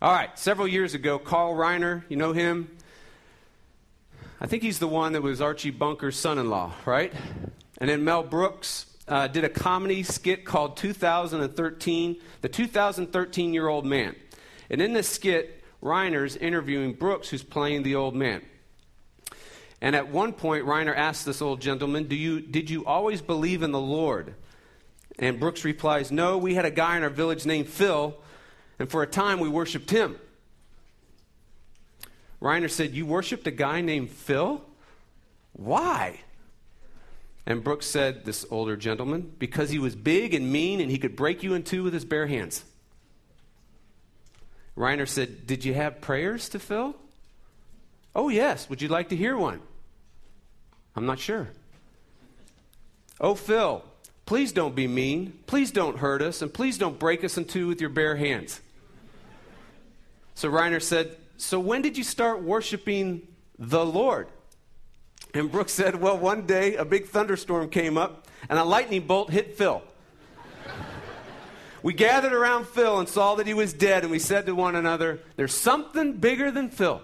All right, several years ago, Carl Reiner, you know him? I think he's the one that was Archie Bunker's son in law, right? And then Mel Brooks uh, did a comedy skit called 2013, The 2013 Year Old Man. And in this skit, Reiner's interviewing Brooks, who's playing the old man. And at one point, Reiner asks this old gentleman, Do you, Did you always believe in the Lord? And Brooks replies, No, we had a guy in our village named Phil and for a time, we worshiped him. Reiner said, You worshiped a guy named Phil? Why? And Brooks said, This older gentleman, because he was big and mean and he could break you in two with his bare hands. Reiner said, Did you have prayers to Phil? Oh, yes. Would you like to hear one? I'm not sure. Oh, Phil, please don't be mean. Please don't hurt us. And please don't break us in two with your bare hands. So Reiner said, So when did you start worshiping the Lord? And Brooks said, Well, one day a big thunderstorm came up and a lightning bolt hit Phil. we gathered around Phil and saw that he was dead, and we said to one another, There's something bigger than Phil.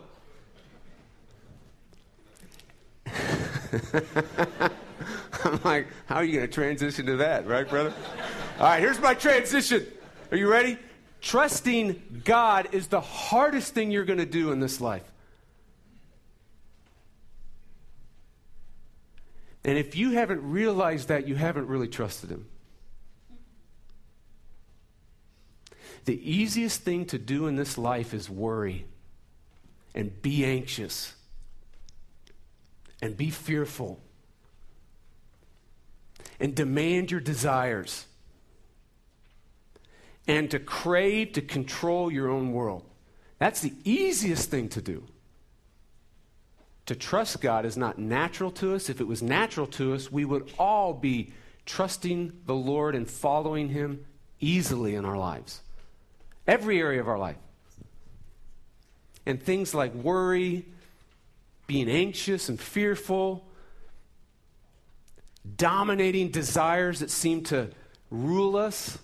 I'm like, How are you going to transition to that, right, brother? All right, here's my transition. Are you ready? Trusting God is the hardest thing you're going to do in this life. And if you haven't realized that, you haven't really trusted Him. The easiest thing to do in this life is worry and be anxious and be fearful and demand your desires and to crave to control your own world. That's the easiest thing to do. To trust God is not natural to us. If it was natural to us, we would all be trusting the Lord and following Him easily in our lives. Every area of our life. And things like worry, being anxious and fearful, dominating desires that seem to rule us,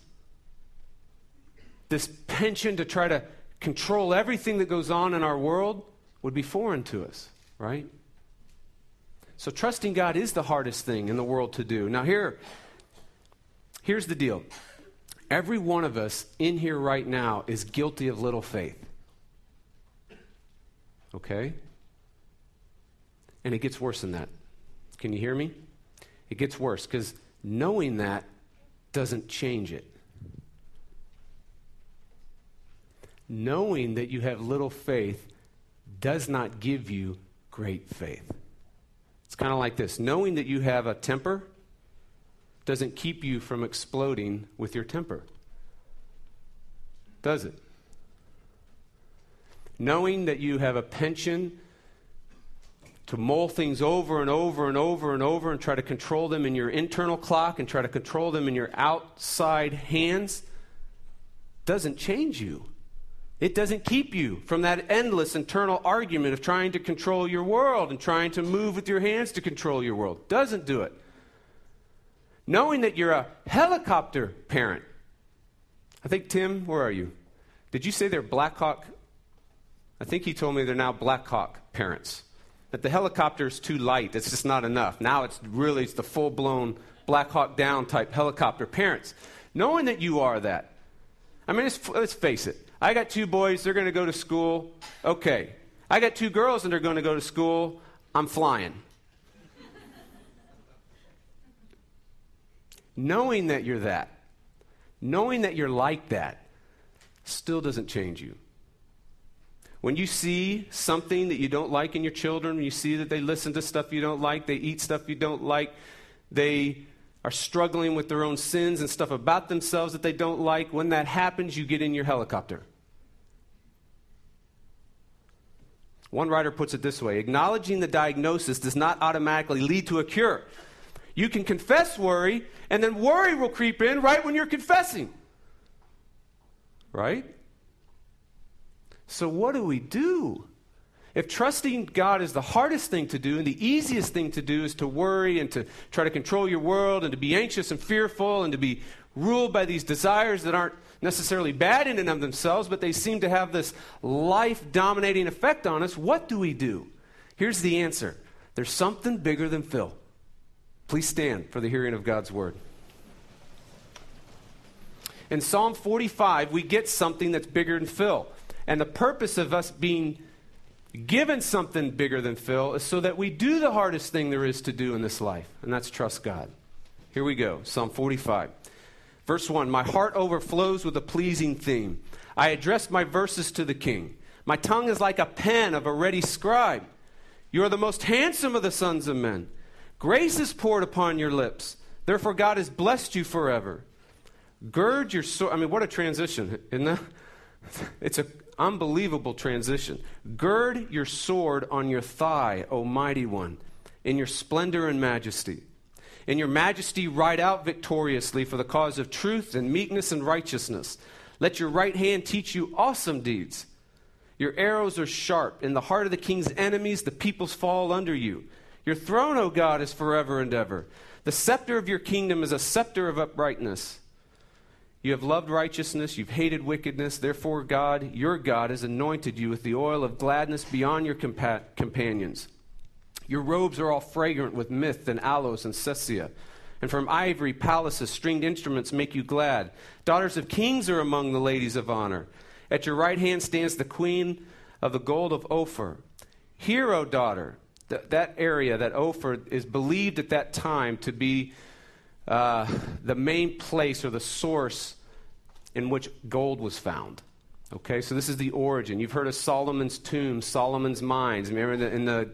this penchant to try to control everything that goes on in our world would be foreign to us, right? So trusting God is the hardest thing in the world to do. Now here here's the deal. Every one of us in here right now is guilty of little faith. Okay? And it gets worse than that. Can you hear me? It gets worse because knowing that doesn't change it. Knowing that you have little faith does not give you great faith. It's kind of like this knowing that you have a temper doesn't keep you from exploding with your temper. Does it? Knowing that you have a penchant to mull things over and over and over and over and try to control them in your internal clock and try to control them in your outside hands doesn't change you. It doesn't keep you from that endless internal argument of trying to control your world and trying to move with your hands to control your world. Doesn't do it. Knowing that you're a helicopter parent. I think, Tim, where are you? Did you say they're Blackhawk? I think he told me they're now Blackhawk parents. That the helicopter is too light. It's just not enough. Now it's really it's the full blown Blackhawk down type helicopter parents. Knowing that you are that. I mean, let's face it. I got two boys, they're going to go to school. Okay. I got two girls and they're going to go to school. I'm flying. knowing that you're that, knowing that you're like that, still doesn't change you. When you see something that you don't like in your children, you see that they listen to stuff you don't like, they eat stuff you don't like, they are struggling with their own sins and stuff about themselves that they don't like, when that happens, you get in your helicopter. One writer puts it this way acknowledging the diagnosis does not automatically lead to a cure. You can confess worry, and then worry will creep in right when you're confessing. Right? So, what do we do? If trusting God is the hardest thing to do and the easiest thing to do is to worry and to try to control your world and to be anxious and fearful and to be ruled by these desires that aren't necessarily bad in and of themselves, but they seem to have this life dominating effect on us, what do we do? Here's the answer there's something bigger than Phil. Please stand for the hearing of God's word. In Psalm 45, we get something that's bigger than Phil. And the purpose of us being given something bigger than Phil is so that we do the hardest thing there is to do in this life, and that's trust God. Here we go Psalm 45. Verse 1 My heart overflows with a pleasing theme. I address my verses to the king. My tongue is like a pen of a ready scribe. You are the most handsome of the sons of men. Grace is poured upon your lips. Therefore, God has blessed you forever. Gird your sword. I mean, what a transition, isn't that? It's an unbelievable transition. Gird your sword on your thigh, O mighty one, in your splendor and majesty. In your majesty, ride out victoriously for the cause of truth and meekness and righteousness. Let your right hand teach you awesome deeds. Your arrows are sharp. In the heart of the king's enemies, the peoples fall under you. Your throne, O God, is forever and ever. The scepter of your kingdom is a scepter of uprightness. You have loved righteousness, you've hated wickedness. Therefore, God, your God, has anointed you with the oil of gladness beyond your compa- companions. Your robes are all fragrant with myrrh and aloes and cassia. And from ivory, palaces, stringed instruments make you glad. Daughters of kings are among the ladies of honor. At your right hand stands the queen of the gold of Ophir. Hear, O daughter, th- that area, that Ophir, is believed at that time to be uh, the main place or the source in which gold was found. Okay, so this is the origin. You've heard of Solomon's tomb, Solomon's mines. Remember the, in the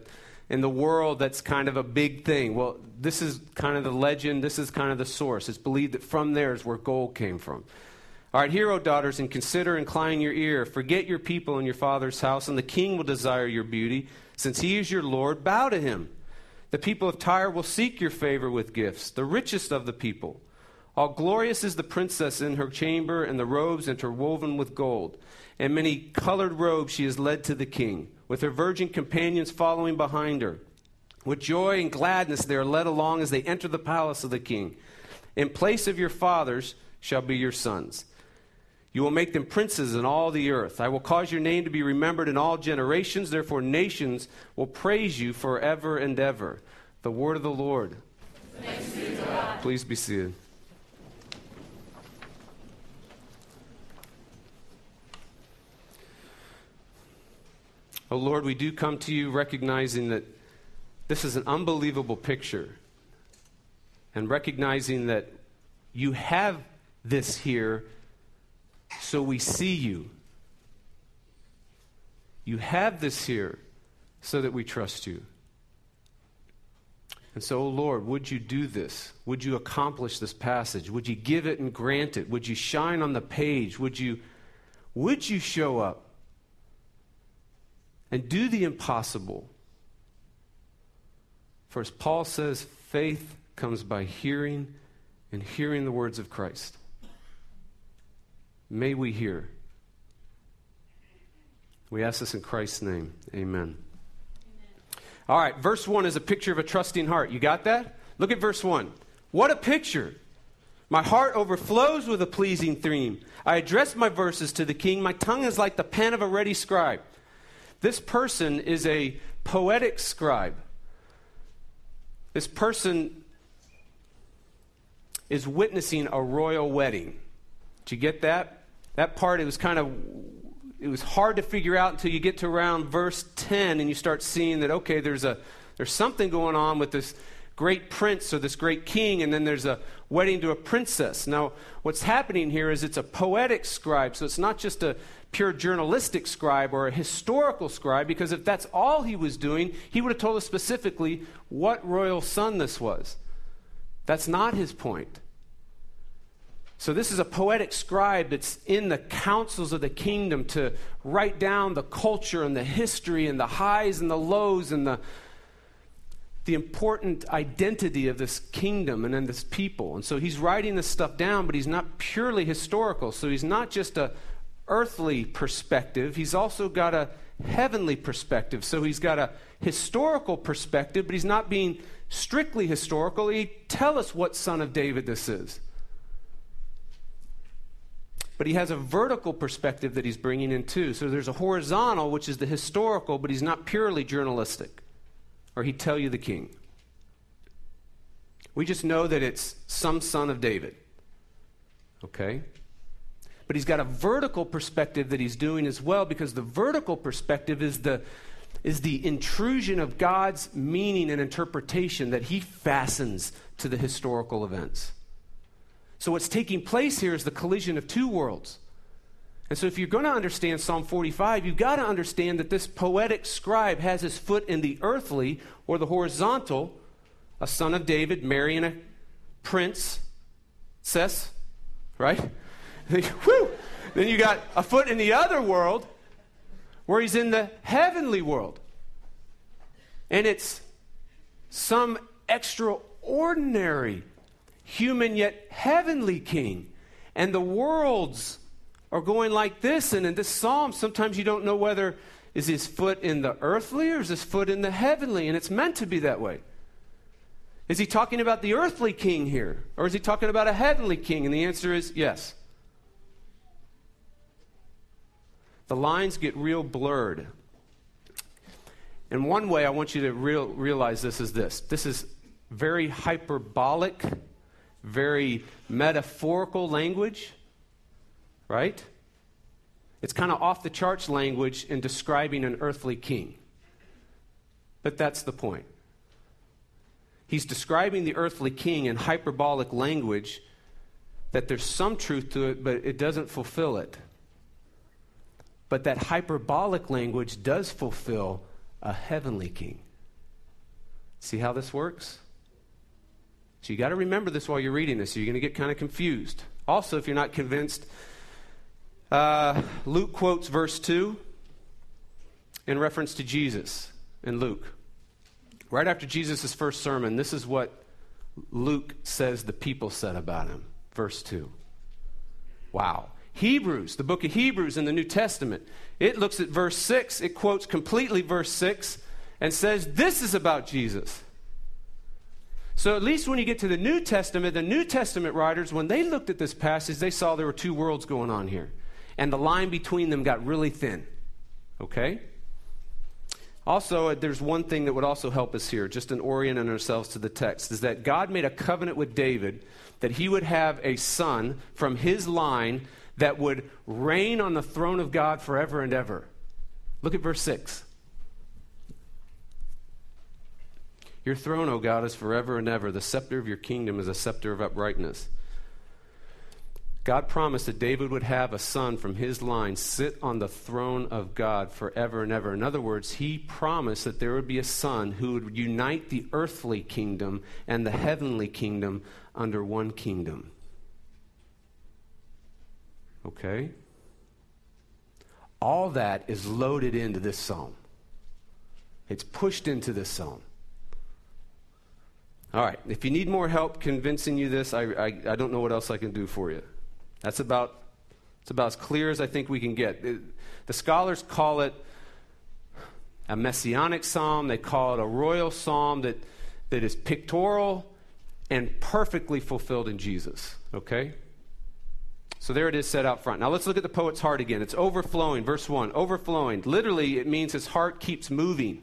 in the world that's kind of a big thing. Well, this is kind of the legend. This is kind of the source. It's believed that from there is where gold came from. All right, hear, O daughters, and consider incline your ear. Forget your people and your father's house, and the king will desire your beauty. Since he is your Lord, bow to him. The people of Tyre will seek your favor with gifts, the richest of the people. All glorious is the princess in her chamber, and the robes interwoven with gold. And many colored robes she has led to the king, with her virgin companions following behind her. With joy and gladness they are led along as they enter the palace of the king. In place of your fathers shall be your sons. You will make them princes in all the earth. I will cause your name to be remembered in all generations. Therefore, nations will praise you forever and ever. The word of the Lord. Be Please be seated. Oh Lord, we do come to you recognizing that this is an unbelievable picture and recognizing that you have this here so we see you. You have this here so that we trust you. And so, oh Lord, would you do this? Would you accomplish this passage? Would you give it and grant it? Would you shine on the page? Would you, would you show up and do the impossible? For as Paul says, faith comes by hearing and hearing the words of Christ. May we hear. We ask this in Christ's name. Amen. Amen. All right, verse 1 is a picture of a trusting heart. You got that? Look at verse 1. What a picture! My heart overflows with a pleasing theme. I address my verses to the king. My tongue is like the pen of a ready scribe. This person is a poetic scribe. This person is witnessing a royal wedding. Did you get that? That part, it was kind of, it was hard to figure out until you get to around verse 10 and you start seeing that, okay, there's, a, there's something going on with this great prince or this great king, and then there's a wedding to a princess. Now, what's happening here is it's a poetic scribe, so it's not just a pure journalistic scribe or a historical scribe, because if that's all he was doing, he would have told us specifically what royal son this was. That's not his point. So, this is a poetic scribe that's in the councils of the kingdom to write down the culture and the history and the highs and the lows and the, the important identity of this kingdom and then this people. And so, he's writing this stuff down, but he's not purely historical. So, he's not just a earthly perspective, he's also got a heavenly perspective. So, he's got a historical perspective, but he's not being strictly historical. He tell us what son of David this is. but he has a vertical perspective that he's bringing in too. So there's a horizontal, which is the historical, but he's not purely journalistic, or he'd tell you the king. We just know that it's some son of David. Okay? But he's got a vertical perspective that he's doing as well because the vertical perspective is the, is the intrusion of God's meaning and interpretation that he fastens to the historical events. So, what's taking place here is the collision of two worlds. And so, if you're going to understand Psalm 45, you've got to understand that this poetic scribe has his foot in the earthly or the horizontal, a son of David marrying a prince, says, right? Whew. Then you got a foot in the other world where he's in the heavenly world. And it's some extraordinary human yet heavenly king. And the worlds are going like this. And in this psalm, sometimes you don't know whether is his foot in the earthly or is his foot in the heavenly. And it's meant to be that way. Is he talking about the earthly king here? Or is he talking about a heavenly king? And the answer is yes. The lines get real blurred. And one way I want you to real, realize this is this this is very hyperbolic very metaphorical language, right? It's kind of off the charts language in describing an earthly king. But that's the point. He's describing the earthly king in hyperbolic language that there's some truth to it, but it doesn't fulfill it. But that hyperbolic language does fulfill a heavenly king. See how this works? So you got to remember this while you're reading this. You're going to get kind of confused. Also, if you're not convinced, uh, Luke quotes verse 2 in reference to Jesus in Luke. Right after Jesus' first sermon, this is what Luke says the people said about him. Verse 2. Wow. Hebrews, the book of Hebrews in the New Testament, it looks at verse 6, it quotes completely verse 6 and says, This is about Jesus. So, at least when you get to the New Testament, the New Testament writers, when they looked at this passage, they saw there were two worlds going on here. And the line between them got really thin. Okay? Also, uh, there's one thing that would also help us here, just in orienting ourselves to the text, is that God made a covenant with David that he would have a son from his line that would reign on the throne of God forever and ever. Look at verse 6. Your throne, O God, is forever and ever. The scepter of your kingdom is a scepter of uprightness. God promised that David would have a son from his line sit on the throne of God forever and ever. In other words, he promised that there would be a son who would unite the earthly kingdom and the heavenly kingdom under one kingdom. Okay? All that is loaded into this psalm. It's pushed into this psalm. All right, if you need more help convincing you this, I, I, I don't know what else I can do for you. That's about, it's about as clear as I think we can get. It, the scholars call it a messianic psalm, they call it a royal psalm that, that is pictorial and perfectly fulfilled in Jesus. Okay? So there it is set out front. Now let's look at the poet's heart again. It's overflowing, verse 1. Overflowing. Literally, it means his heart keeps moving.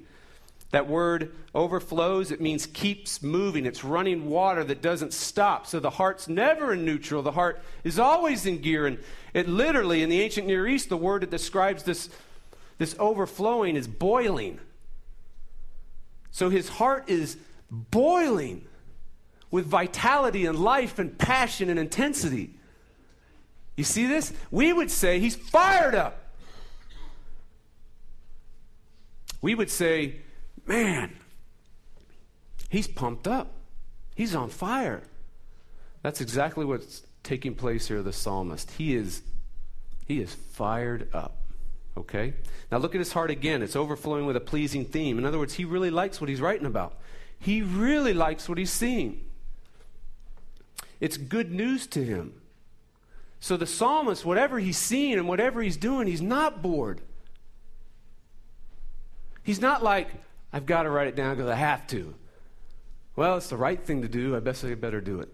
That word overflows, it means keeps moving. It's running water that doesn't stop. So the heart's never in neutral. The heart is always in gear. And it literally, in the ancient Near East, the word that describes this, this overflowing is boiling. So his heart is boiling with vitality and life and passion and intensity. You see this? We would say he's fired up. We would say man, he's pumped up. He's on fire. That's exactly what's taking place here, the psalmist. He is, he is fired up. Okay? Now look at his heart again. It's overflowing with a pleasing theme. In other words, he really likes what he's writing about. He really likes what he's seeing. It's good news to him. So the psalmist, whatever he's seeing and whatever he's doing, he's not bored. He's not like, I've got to write it down because I have to. Well, it's the right thing to do. I best I better do it.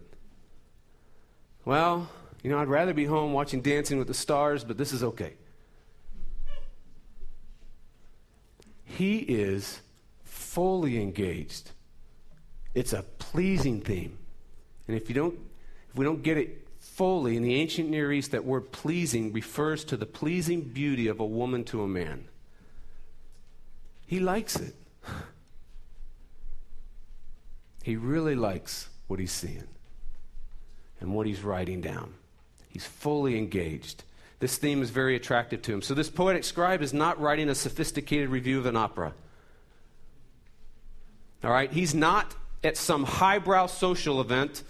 Well, You know, I'd rather be home watching Dancing with the Stars, but this is okay. He is fully engaged. It's a pleasing theme. And if you don't if we don't get it fully in the ancient Near East that word pleasing refers to the pleasing beauty of a woman to a man. He likes it. He really likes what he's seeing and what he's writing down. He's fully engaged. This theme is very attractive to him. So, this poetic scribe is not writing a sophisticated review of an opera. All right? He's not at some highbrow social event,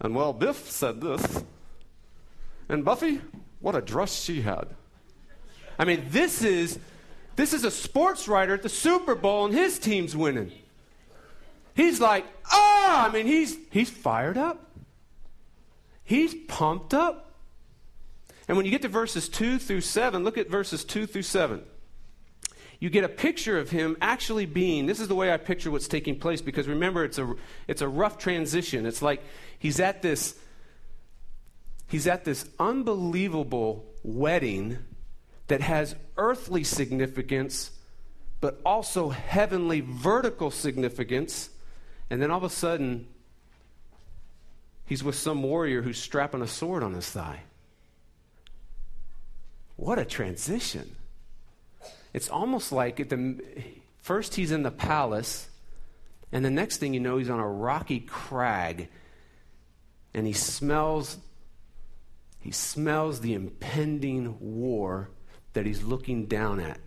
and well, Biff said this. And Buffy, what a dress she had. I mean, this is this is a sports writer at the Super Bowl and his team's winning. He's like, ah! I mean, he's he's fired up. He's pumped up. And when you get to verses 2 through 7, look at verses 2 through 7. You get a picture of him actually being, this is the way I picture what's taking place because remember, it's a, it's a rough transition. It's like he's at this, he's at this unbelievable wedding that has earthly significance, but also heavenly vertical significance. And then all of a sudden, he's with some warrior who's strapping a sword on his thigh. What a transition. It's almost like the first he's in the palace, and the next thing you know, he's on a rocky crag, and he smells he smells the impending war that he's looking down at.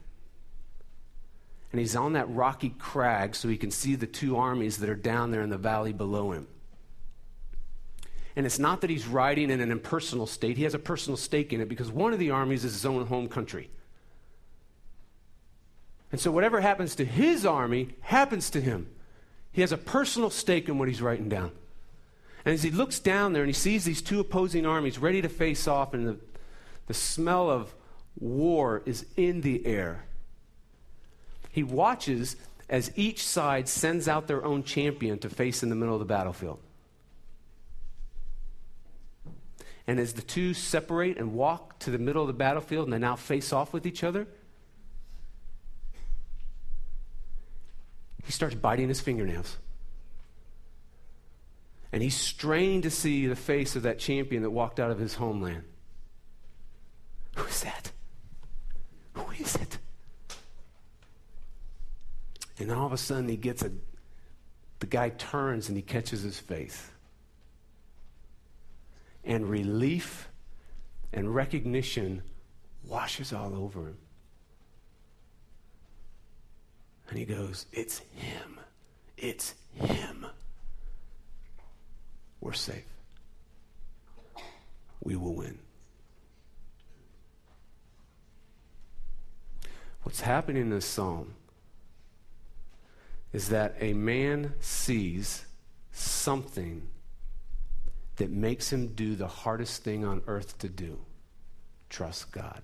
And he's on that rocky crag so he can see the two armies that are down there in the valley below him. And it's not that he's riding in an impersonal state, he has a personal stake in it because one of the armies is his own home country. And so whatever happens to his army happens to him. He has a personal stake in what he's writing down. And as he looks down there and he sees these two opposing armies ready to face off, and the, the smell of war is in the air, he watches as each side sends out their own champion to face in the middle of the battlefield. And as the two separate and walk to the middle of the battlefield and they now face off with each other, he starts biting his fingernails. And he's straining to see the face of that champion that walked out of his homeland. Who is that? Who is it? And all of a sudden, he gets a. The guy turns and he catches his face and relief and recognition washes all over him. And he goes, It's him. It's him. We're safe. We will win. What's happening in this psalm is that a man sees something that makes him do the hardest thing on earth to do trust God.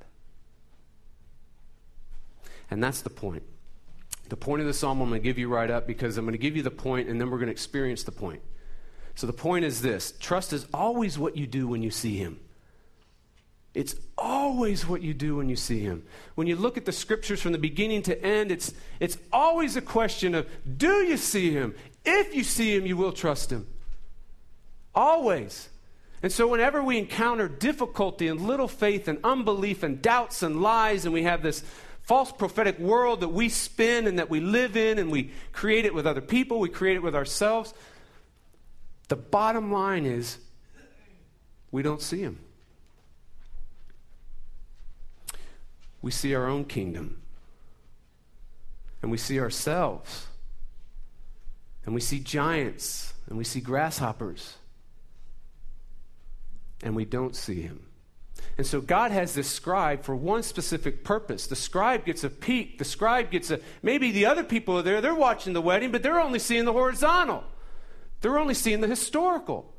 And that's the point. The point of the psalm I'm going to give you right up because I'm going to give you the point and then we're going to experience the point. So the point is this trust is always what you do when you see Him. It's always what you do when you see Him. When you look at the scriptures from the beginning to end, it's, it's always a question of do you see Him? If you see Him, you will trust Him. Always. And so, whenever we encounter difficulty and little faith and unbelief and doubts and lies, and we have this false prophetic world that we spin and that we live in, and we create it with other people, we create it with ourselves, the bottom line is we don't see Him. We see our own kingdom, and we see ourselves, and we see giants, and we see grasshoppers and we don't see him. And so God has this scribe for one specific purpose. The scribe gets a peek. The scribe gets a. Maybe the other people are there, they're watching the wedding, but they're only seeing the horizontal. They're only seeing the historical.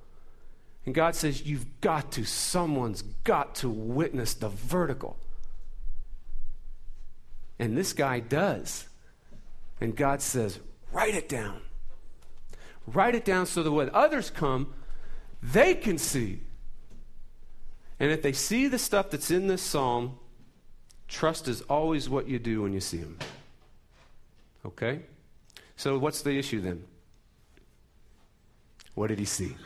And God says, You've got to, someone's got to witness the vertical. And this guy does. And God says, Write it down. Write it down so that when others come, they can see And if they see the stuff that's in this psalm, trust is always what you do when you see them. Okay? So, what's the issue then? What did he see?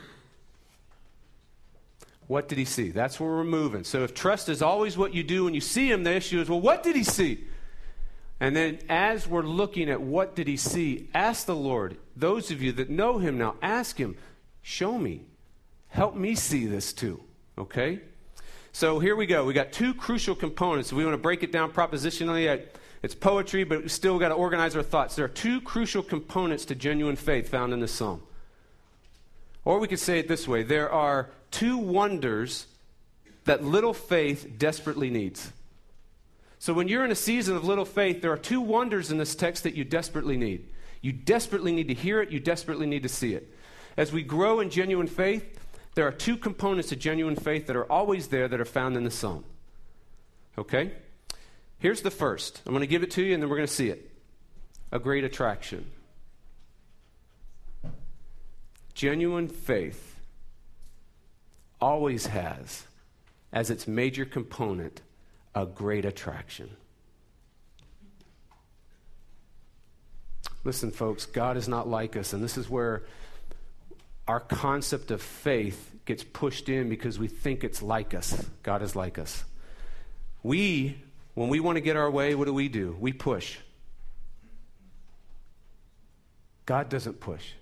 What did he see? That's where we're moving. So, if trust is always what you do when you see him, the issue is well, what did he see? And then, as we're looking at what did he see, ask the Lord. Those of you that know him now, ask him, show me. Help me see this too. Okay? So here we go. We got two crucial components. We want to break it down propositionally. It's poetry, but we still got to organize our thoughts. There are two crucial components to genuine faith found in this psalm. Or we could say it this way there are two wonders that little faith desperately needs. So when you're in a season of little faith, there are two wonders in this text that you desperately need. You desperately need to hear it, you desperately need to see it. As we grow in genuine faith, there are two components to genuine faith that are always there that are found in the psalm. Okay? Here's the first. I'm going to give it to you and then we're going to see it. A great attraction. Genuine faith always has as its major component a great attraction. Listen, folks, God is not like us, and this is where our concept of faith gets pushed in because we think it's like us. God is like us. We, when we want to get our way, what do we do? We push. God doesn't push,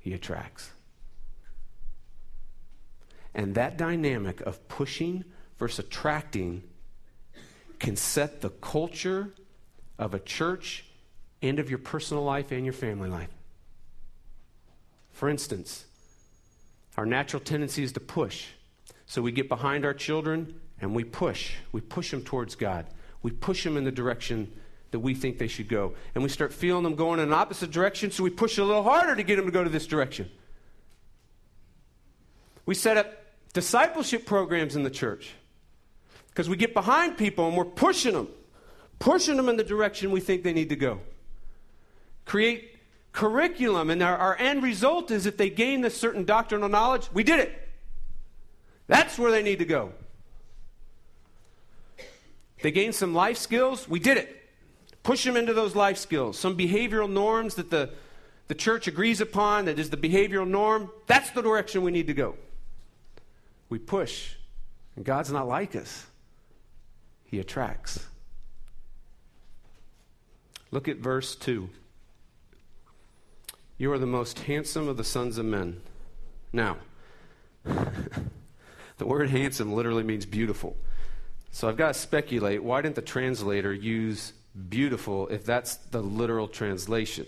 He attracts. And that dynamic of pushing versus attracting can set the culture of a church and of your personal life and your family life. For instance, our natural tendency is to push. So we get behind our children and we push. We push them towards God. We push them in the direction that we think they should go. And we start feeling them going in an opposite direction, so we push a little harder to get them to go to this direction. We set up discipleship programs in the church because we get behind people and we're pushing them, pushing them in the direction we think they need to go. Create curriculum, and our, our end result is if they gain this certain doctrinal knowledge, we did it. That's where they need to go. They gain some life skills, we did it. Push them into those life skills. Some behavioral norms that the, the church agrees upon, that is the behavioral norm, that's the direction we need to go. We push, and God's not like us, He attracts. Look at verse 2. You are the most handsome of the sons of men. Now, the word handsome literally means beautiful. So I've got to speculate why didn't the translator use beautiful if that's the literal translation?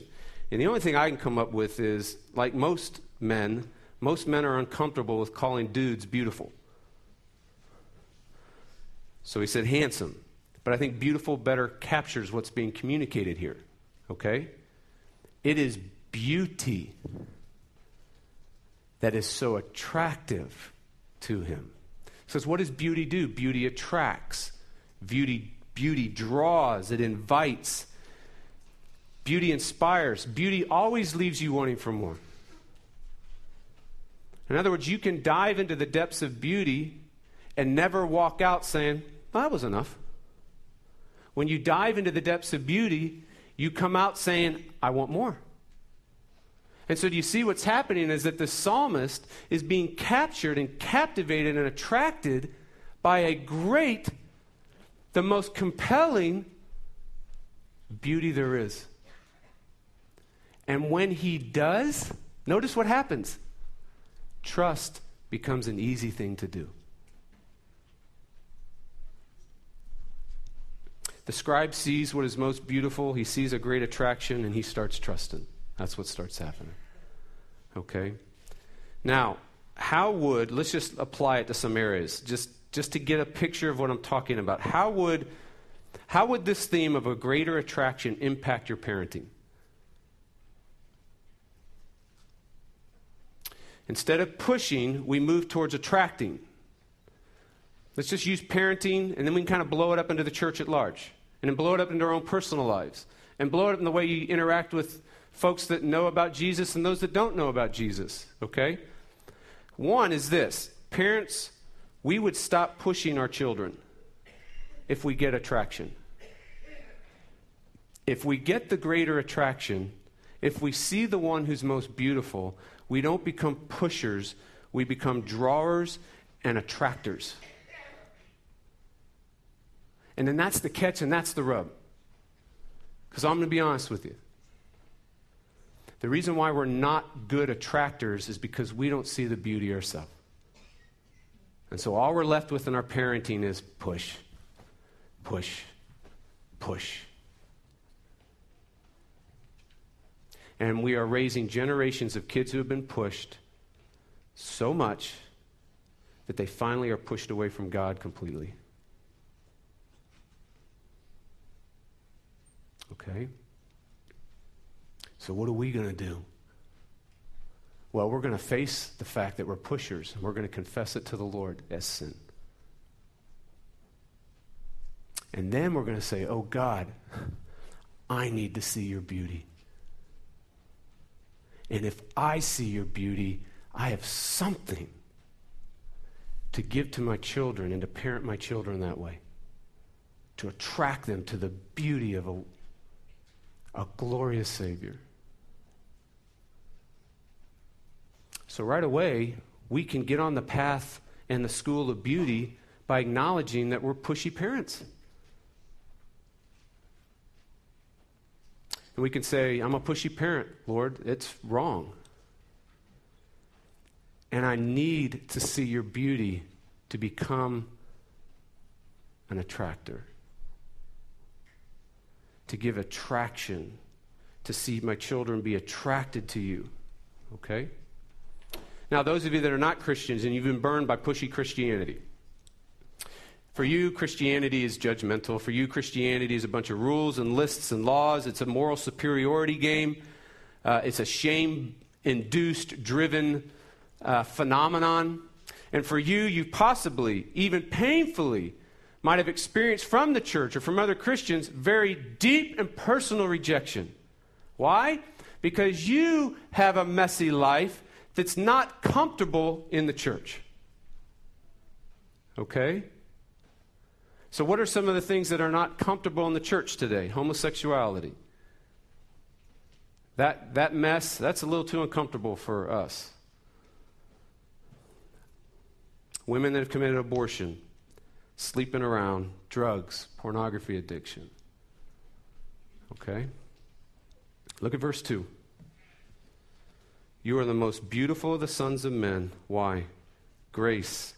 And the only thing I can come up with is like most men, most men are uncomfortable with calling dudes beautiful. So he said handsome. But I think beautiful better captures what's being communicated here. Okay? It is beauty that is so attractive to him. Says, what does beauty do? Beauty attracts. Beauty, beauty draws. It invites. Beauty inspires. Beauty always leaves you wanting for more. In other words, you can dive into the depths of beauty and never walk out saying, well, that was enough. When you dive into the depths of beauty, you come out saying, I want more. And so, do you see what's happening is that the psalmist is being captured and captivated and attracted by a great, the most compelling beauty there is. And when he does, notice what happens trust becomes an easy thing to do. The scribe sees what is most beautiful, he sees a great attraction, and he starts trusting. That's what starts happening. Okay? Now, how would, let's just apply it to some areas, just, just to get a picture of what I'm talking about. How would, how would this theme of a greater attraction impact your parenting? Instead of pushing, we move towards attracting. Let's just use parenting, and then we can kind of blow it up into the church at large, and then blow it up into our own personal lives, and blow it up in the way you interact with folks that know about Jesus and those that don't know about Jesus, okay? One is this Parents, we would stop pushing our children if we get attraction. If we get the greater attraction, if we see the one who's most beautiful, we don't become pushers, we become drawers and attractors. And then that's the catch and that's the rub. Because I'm going to be honest with you. The reason why we're not good attractors is because we don't see the beauty ourselves. And so all we're left with in our parenting is push, push, push. And we are raising generations of kids who have been pushed so much that they finally are pushed away from God completely. Okay? So, what are we going to do? Well, we're going to face the fact that we're pushers, and we're going to confess it to the Lord as sin. And then we're going to say, Oh God, I need to see your beauty. And if I see your beauty, I have something to give to my children and to parent my children that way, to attract them to the beauty of a, a glorious Savior. So, right away, we can get on the path and the school of beauty by acknowledging that we're pushy parents. And we can say, I'm a pushy parent, Lord. It's wrong. And I need to see your beauty to become an attractor, to give attraction, to see my children be attracted to you. Okay? Now, those of you that are not Christians and you've been burned by pushy Christianity, for you, Christianity is judgmental. For you, Christianity is a bunch of rules and lists and laws. It's a moral superiority game. Uh, it's a shame induced, driven uh, phenomenon. And for you, you possibly, even painfully, might have experienced from the church or from other Christians very deep and personal rejection. Why? Because you have a messy life that's not comfortable in the church. Okay? So, what are some of the things that are not comfortable in the church today? Homosexuality. That, that mess, that's a little too uncomfortable for us. Women that have committed abortion, sleeping around, drugs, pornography addiction. Okay? Look at verse 2. You are the most beautiful of the sons of men. Why? Grace,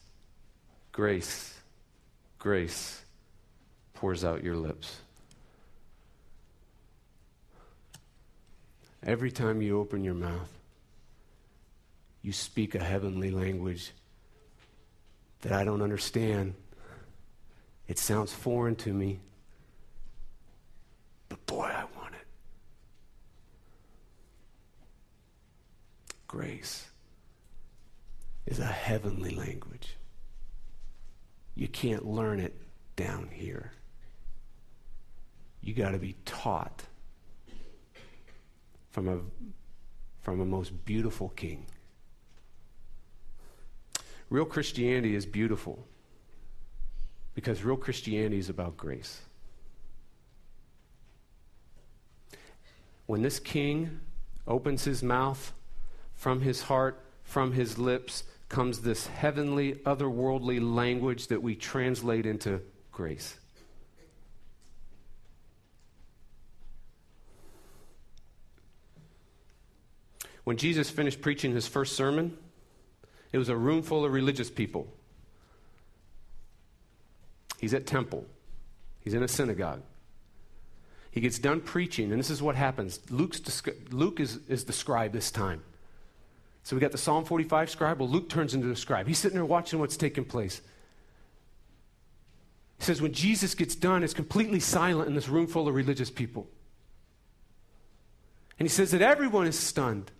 grace, grace pours out your lips. Every time you open your mouth, you speak a heavenly language that I don't understand. It sounds foreign to me. But boy, I grace is a heavenly language. You can't learn it down here. You got to be taught from a, from a most beautiful king. Real Christianity is beautiful because real Christianity is about grace. When this king opens his mouth from his heart, from his lips, comes this heavenly, otherworldly language that we translate into grace. When Jesus finished preaching his first sermon, it was a room full of religious people. He's at temple. He's in a synagogue. He gets done preaching, and this is what happens. Luke's, Luke is, is the scribe this time. So we got the Psalm 45 scribe. Well, Luke turns into the scribe. He's sitting there watching what's taking place. He says, when Jesus gets done, it's completely silent in this room full of religious people. And he says that everyone is stunned.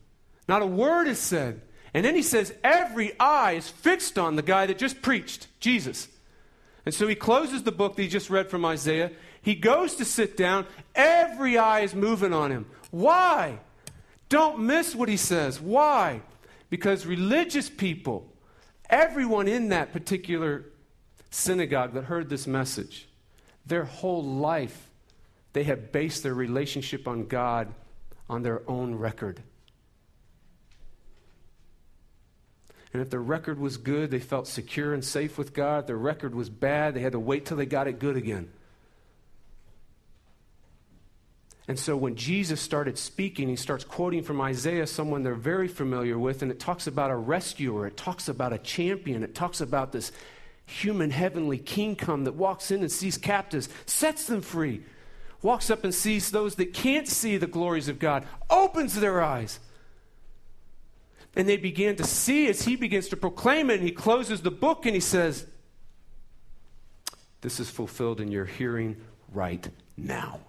Not a word is said. And then he says, every eye is fixed on the guy that just preached, Jesus. And so he closes the book that he just read from Isaiah. He goes to sit down. Every eye is moving on him. Why? Don't miss what he says. Why? Because religious people, Everyone in that particular synagogue that heard this message, their whole life, they had based their relationship on God on their own record. And if their record was good, they felt secure and safe with God. If their record was bad, they had to wait till they got it good again. And so when Jesus started speaking, he starts quoting from Isaiah, someone they're very familiar with, and it talks about a rescuer, it talks about a champion, it talks about this human heavenly king come that walks in and sees captives, sets them free, walks up and sees those that can't see the glories of God, opens their eyes. And they begin to see as he begins to proclaim it, and he closes the book and he says, This is fulfilled in your hearing right now.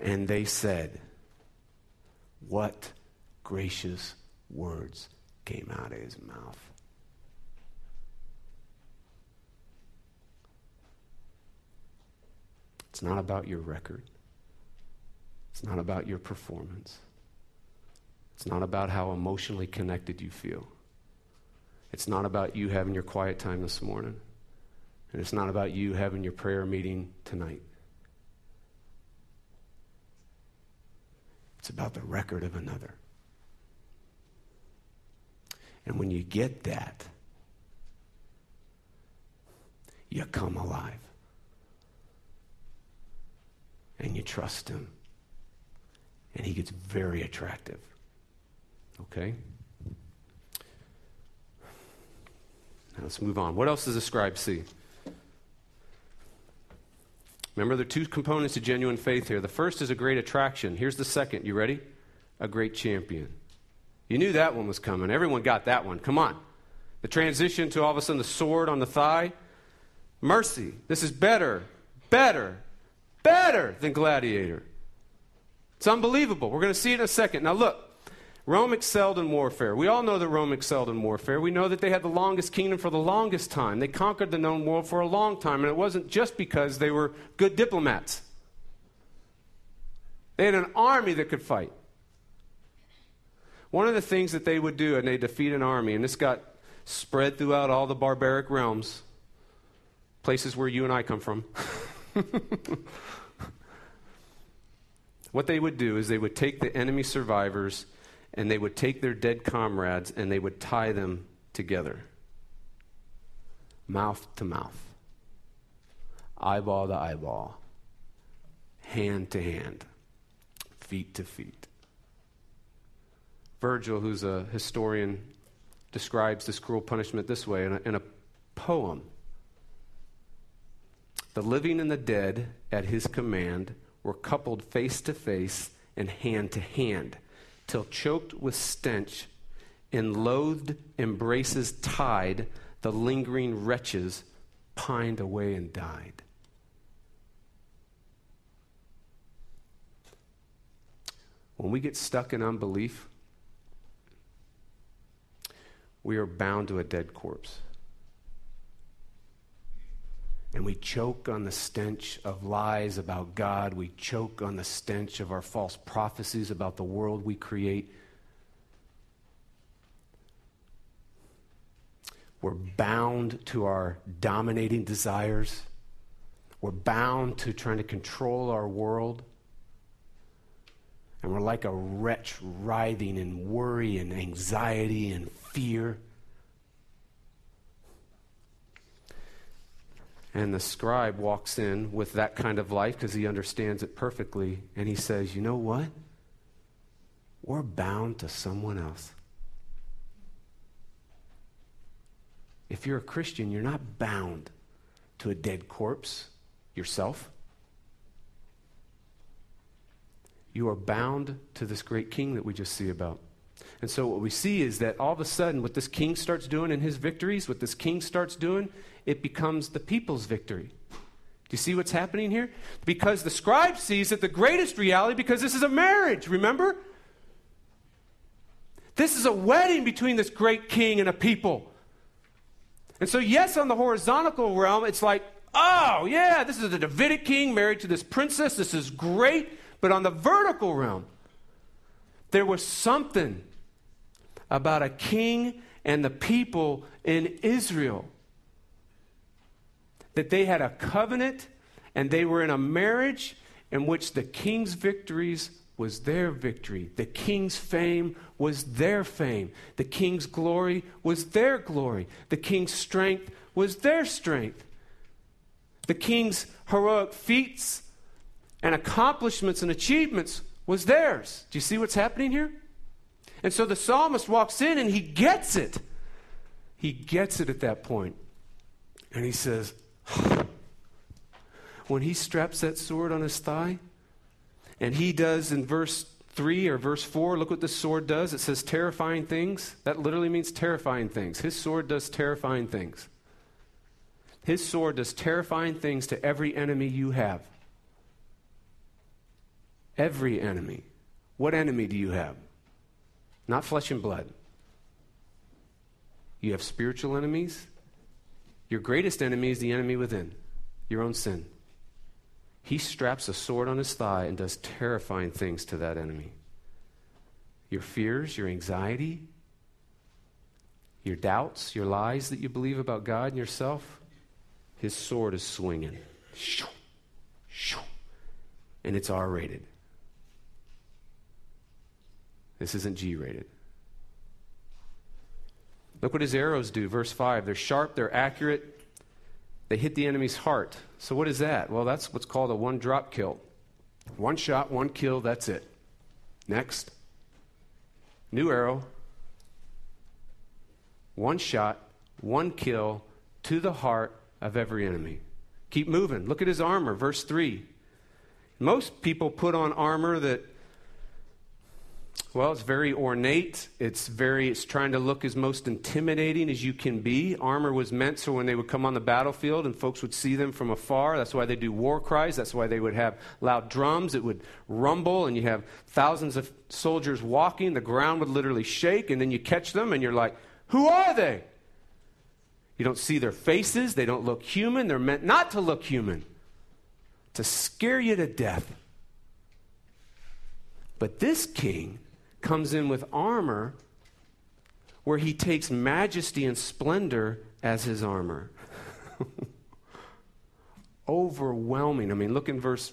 And they said, What gracious words came out of his mouth. It's not about your record. It's not about your performance. It's not about how emotionally connected you feel. It's not about you having your quiet time this morning. And it's not about you having your prayer meeting tonight. It's about the record of another. And when you get that, you come alive. And you trust him and he gets very attractive. Okay? Now let's move on. What else does the scribe see? Remember, there are two components to genuine faith here. The first is a great attraction. Here's the second. You ready? A great champion. You knew that one was coming. Everyone got that one. Come on. The transition to all of a sudden the sword on the thigh. Mercy. This is better, better, better than Gladiator. It's unbelievable. We're going to see it in a second. Now, look, Rome excelled in warfare. We all know that Rome excelled in warfare. We know that they had the longest kingdom for the longest time. They conquered the known world for a long time, and it wasn't just because they were good diplomats. They had an army that could fight. One of the things that they would do, and they defeat an army, and this got spread throughout all the barbaric realms, places where you and I come from. What they would do is they would take the enemy survivors and they would take their dead comrades and they would tie them together, mouth to mouth, eyeball to eyeball, hand to hand, feet to feet. Virgil, who's a historian, describes this cruel punishment this way in a, in a poem. The living and the dead, at his command, were coupled face to face and hand to hand, till choked with stench, in loathed embraces tied, the lingering wretches pined away and died. When we get stuck in unbelief, we are bound to a dead corpse and we choke on the stench of lies about God. We choke on the stench of our false prophecies about the world we create. We're bound to our dominating desires. We're bound to trying to control our world. And we're like a wretch writhing in worry and anxiety and fear. And the scribe walks in with that kind of life because he understands it perfectly. And he says, You know what? We're bound to someone else. If you're a Christian, you're not bound to a dead corpse yourself. You are bound to this great king that we just see about. And so, what we see is that all of a sudden, what this king starts doing in his victories, what this king starts doing, it becomes the people's victory. Do you see what's happening here? Because the scribe sees that the greatest reality, because this is a marriage, remember? This is a wedding between this great king and a people. And so, yes, on the horizontal realm, it's like, oh, yeah, this is a Davidic king married to this princess. This is great. But on the vertical realm, There was something about a king and the people in Israel that they had a covenant and they were in a marriage in which the king's victories was their victory. The king's fame was their fame. The king's glory was their glory. The king's strength was their strength. The king's heroic feats and accomplishments and achievements was theirs. Do you see what's happening here? And so the psalmist walks in and he gets it. He gets it at that point. And he says, when he straps that sword on his thigh, and he does in verse 3 or verse 4, look what the sword does. It says terrifying things. That literally means terrifying things. His sword does terrifying things. His sword does terrifying things to every enemy you have. Every enemy. What enemy do you have? Not flesh and blood. You have spiritual enemies. Your greatest enemy is the enemy within, your own sin. He straps a sword on his thigh and does terrifying things to that enemy. Your fears, your anxiety, your doubts, your lies that you believe about God and yourself, his sword is swinging. And it's R rated. This isn't G rated. Look what his arrows do. Verse 5. They're sharp, they're accurate, they hit the enemy's heart. So, what is that? Well, that's what's called a one drop kill. One shot, one kill, that's it. Next. New arrow. One shot, one kill to the heart of every enemy. Keep moving. Look at his armor, verse 3. Most people put on armor that well, it's very ornate. It's very, it's trying to look as most intimidating as you can be. Armor was meant so when they would come on the battlefield and folks would see them from afar. That's why they do war cries. That's why they would have loud drums. It would rumble and you have thousands of soldiers walking. The ground would literally shake and then you catch them and you're like, who are they? You don't see their faces. They don't look human. They're meant not to look human, to scare you to death. But this king comes in with armor where he takes majesty and splendor as his armor. Overwhelming. I mean, look in verse,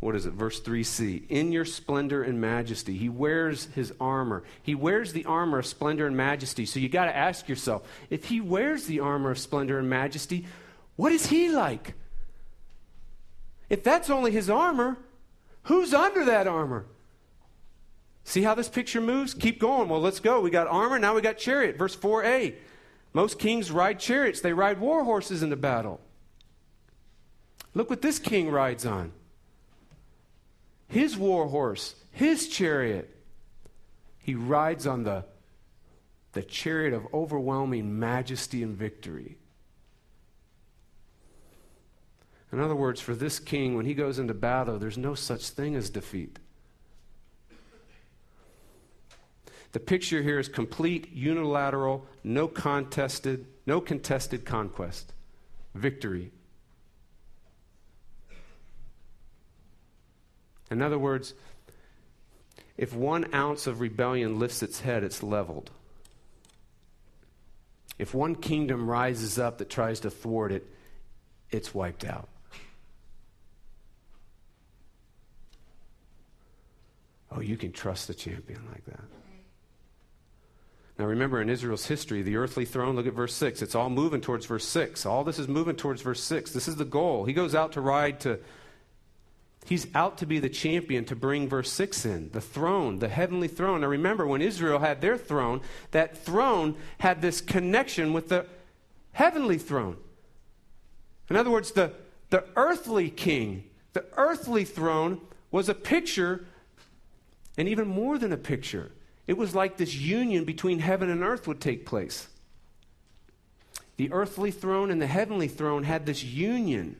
what is it, verse 3c. In your splendor and majesty. He wears his armor. He wears the armor of splendor and majesty. So you got to ask yourself if he wears the armor of splendor and majesty, what is he like? If that's only his armor, who's under that armor? See how this picture moves? Keep going. Well, let's go. We got armor, now we got chariot. Verse 4a. Most kings ride chariots, they ride war horses into battle. Look what this king rides on his war horse, his chariot. He rides on the, the chariot of overwhelming majesty and victory. In other words, for this king, when he goes into battle, there's no such thing as defeat. The picture here is complete, unilateral, no contested, no contested conquest, victory. In other words, if one ounce of rebellion lifts its head, it's leveled. If one kingdom rises up that tries to thwart it, it's wiped out. Oh, you can trust a champion like that. Now remember, in Israel's history, the earthly throne, look at verse 6. It's all moving towards verse 6. All this is moving towards verse 6. This is the goal. He goes out to ride to, he's out to be the champion to bring verse 6 in the throne, the heavenly throne. Now remember, when Israel had their throne, that throne had this connection with the heavenly throne. In other words, the, the earthly king, the earthly throne was a picture, and even more than a picture it was like this union between heaven and earth would take place. The earthly throne and the heavenly throne had this union,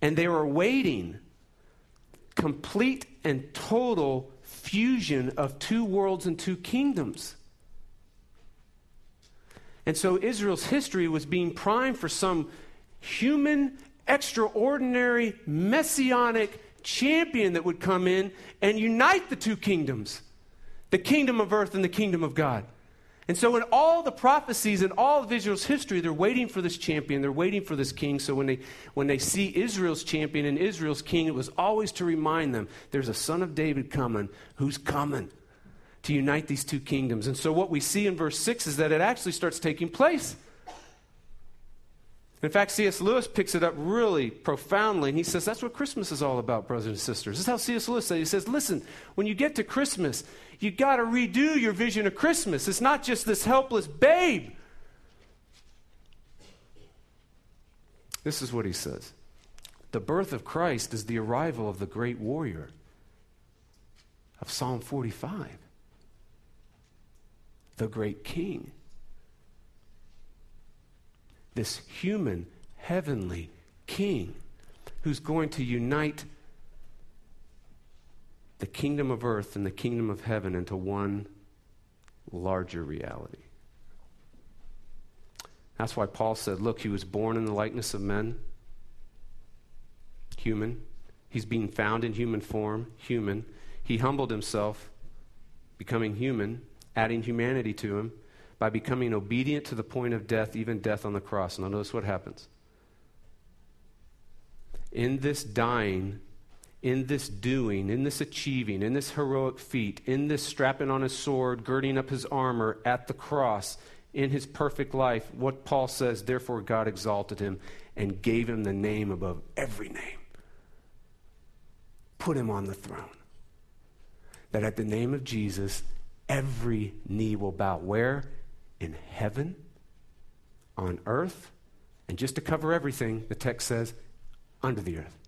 and they were waiting complete and total fusion of two worlds and two kingdoms. And so Israel's history was being primed for some human, extraordinary, messianic champion that would come in and unite the two kingdoms the kingdom of earth and the kingdom of God. And so, in all the prophecies and all of Israel's history, they're waiting for this champion. They're waiting for this king. So, when they, when they see Israel's champion and Israel's king, it was always to remind them there's a son of David coming who's coming to unite these two kingdoms. And so, what we see in verse 6 is that it actually starts taking place. In fact, C.S. Lewis picks it up really profoundly, and he says that's what Christmas is all about, brothers and sisters. This is how C.S. Lewis says. He says, listen, when you get to Christmas, you've got to redo your vision of Christmas. It's not just this helpless babe. This is what he says The birth of Christ is the arrival of the great warrior of Psalm 45, the great king this human, heavenly king who's going to unite the kingdom of earth and the kingdom of heaven into one larger reality. That's why Paul said, Look, he was born in the likeness of men, human. He's being found in human form, human. He humbled himself, becoming human, adding humanity to him by becoming obedient to the point of death, even death on the cross. Now, notice what happens. In this dying, in this doing, in this achieving, in this heroic feat, in this strapping on his sword, girding up his armor at the cross, in his perfect life, what Paul says, therefore God exalted him and gave him the name above every name. Put him on the throne. That at the name of Jesus, every knee will bow. Where? In heaven, on earth, and just to cover everything, the text says, under the earth.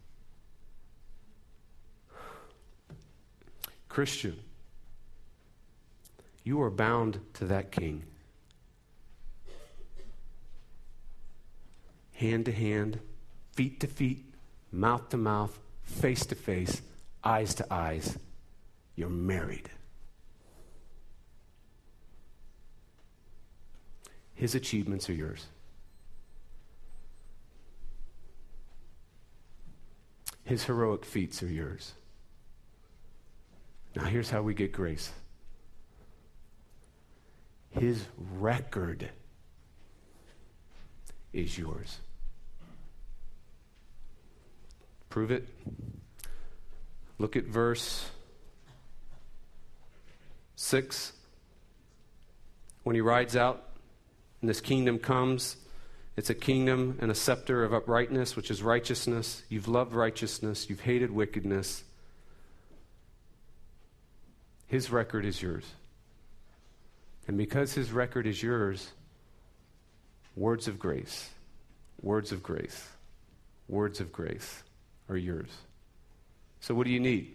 Christian, you are bound to that king. Hand to hand, feet to feet, mouth to mouth, face to face, eyes to eyes. You're married. His achievements are yours. His heroic feats are yours. Now, here's how we get grace His record is yours. Prove it. Look at verse 6. When he rides out and this kingdom comes. It's a kingdom and a scepter of uprightness, which is righteousness. You've loved righteousness, you've hated wickedness. His record is yours. And because his record is yours, words of grace, words of grace, words of grace are yours. So, what do you need?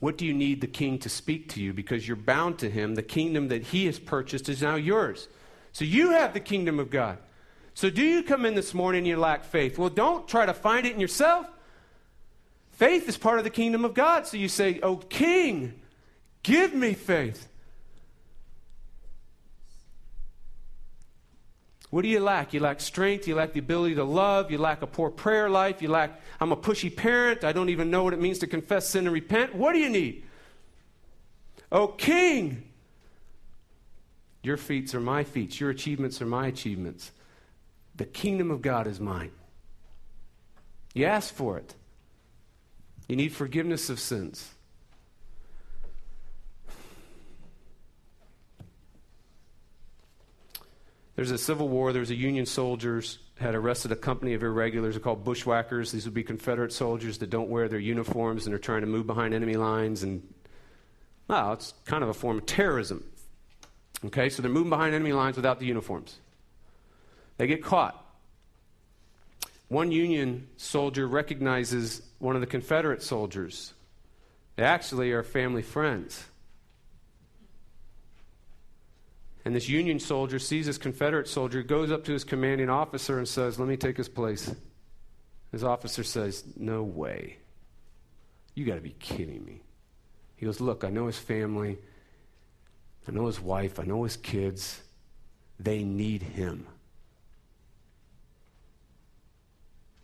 What do you need the king to speak to you? Because you're bound to him. The kingdom that he has purchased is now yours. So you have the kingdom of God. So do you come in this morning and you lack faith? Well, don't try to find it in yourself. Faith is part of the kingdom of God. So you say, Oh, King, give me faith. What do you lack? You lack strength. You lack the ability to love. You lack a poor prayer life. You lack, I'm a pushy parent. I don't even know what it means to confess sin and repent. What do you need? Oh, King, your feats are my feats. Your achievements are my achievements. The kingdom of God is mine. You ask for it. You need forgiveness of sins. There's a civil war. There's a Union soldiers had arrested a company of irregulars They're called bushwhackers. These would be Confederate soldiers that don't wear their uniforms and are trying to move behind enemy lines. And, well, it's kind of a form of terrorism. Okay, so they're moving behind enemy lines without the uniforms. They get caught. One Union soldier recognizes one of the Confederate soldiers. They actually are family friends. And this Union soldier sees this Confederate soldier, goes up to his commanding officer and says, Let me take his place. His officer says, No way. You got to be kidding me. He goes, Look, I know his family. I know his wife, I know his kids. They need him.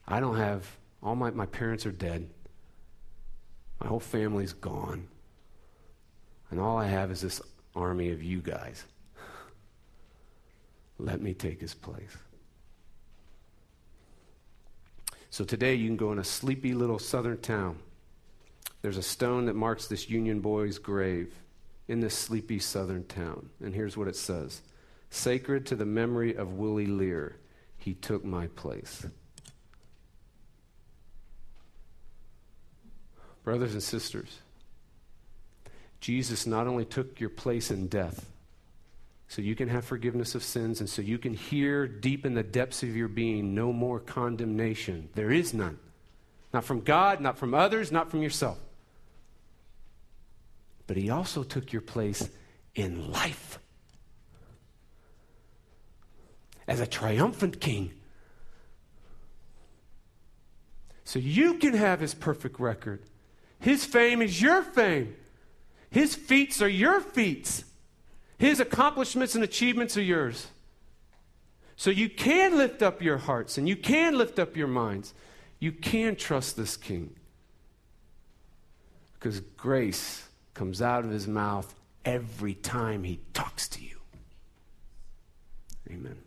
I don't have, all my, my parents are dead. My whole family's gone. And all I have is this army of you guys. Let me take his place. So today you can go in a sleepy little southern town. There's a stone that marks this Union boy's grave in this sleepy southern town. And here's what it says Sacred to the memory of Willie Lear, he took my place. Brothers and sisters, Jesus not only took your place in death, so you can have forgiveness of sins, and so you can hear deep in the depths of your being no more condemnation. There is none. Not from God, not from others, not from yourself. But He also took your place in life as a triumphant king. So you can have His perfect record. His fame is your fame. His feats are your feats. His accomplishments and achievements are yours. So you can lift up your hearts and you can lift up your minds. You can trust this king. Because grace comes out of his mouth every time he talks to you. Amen.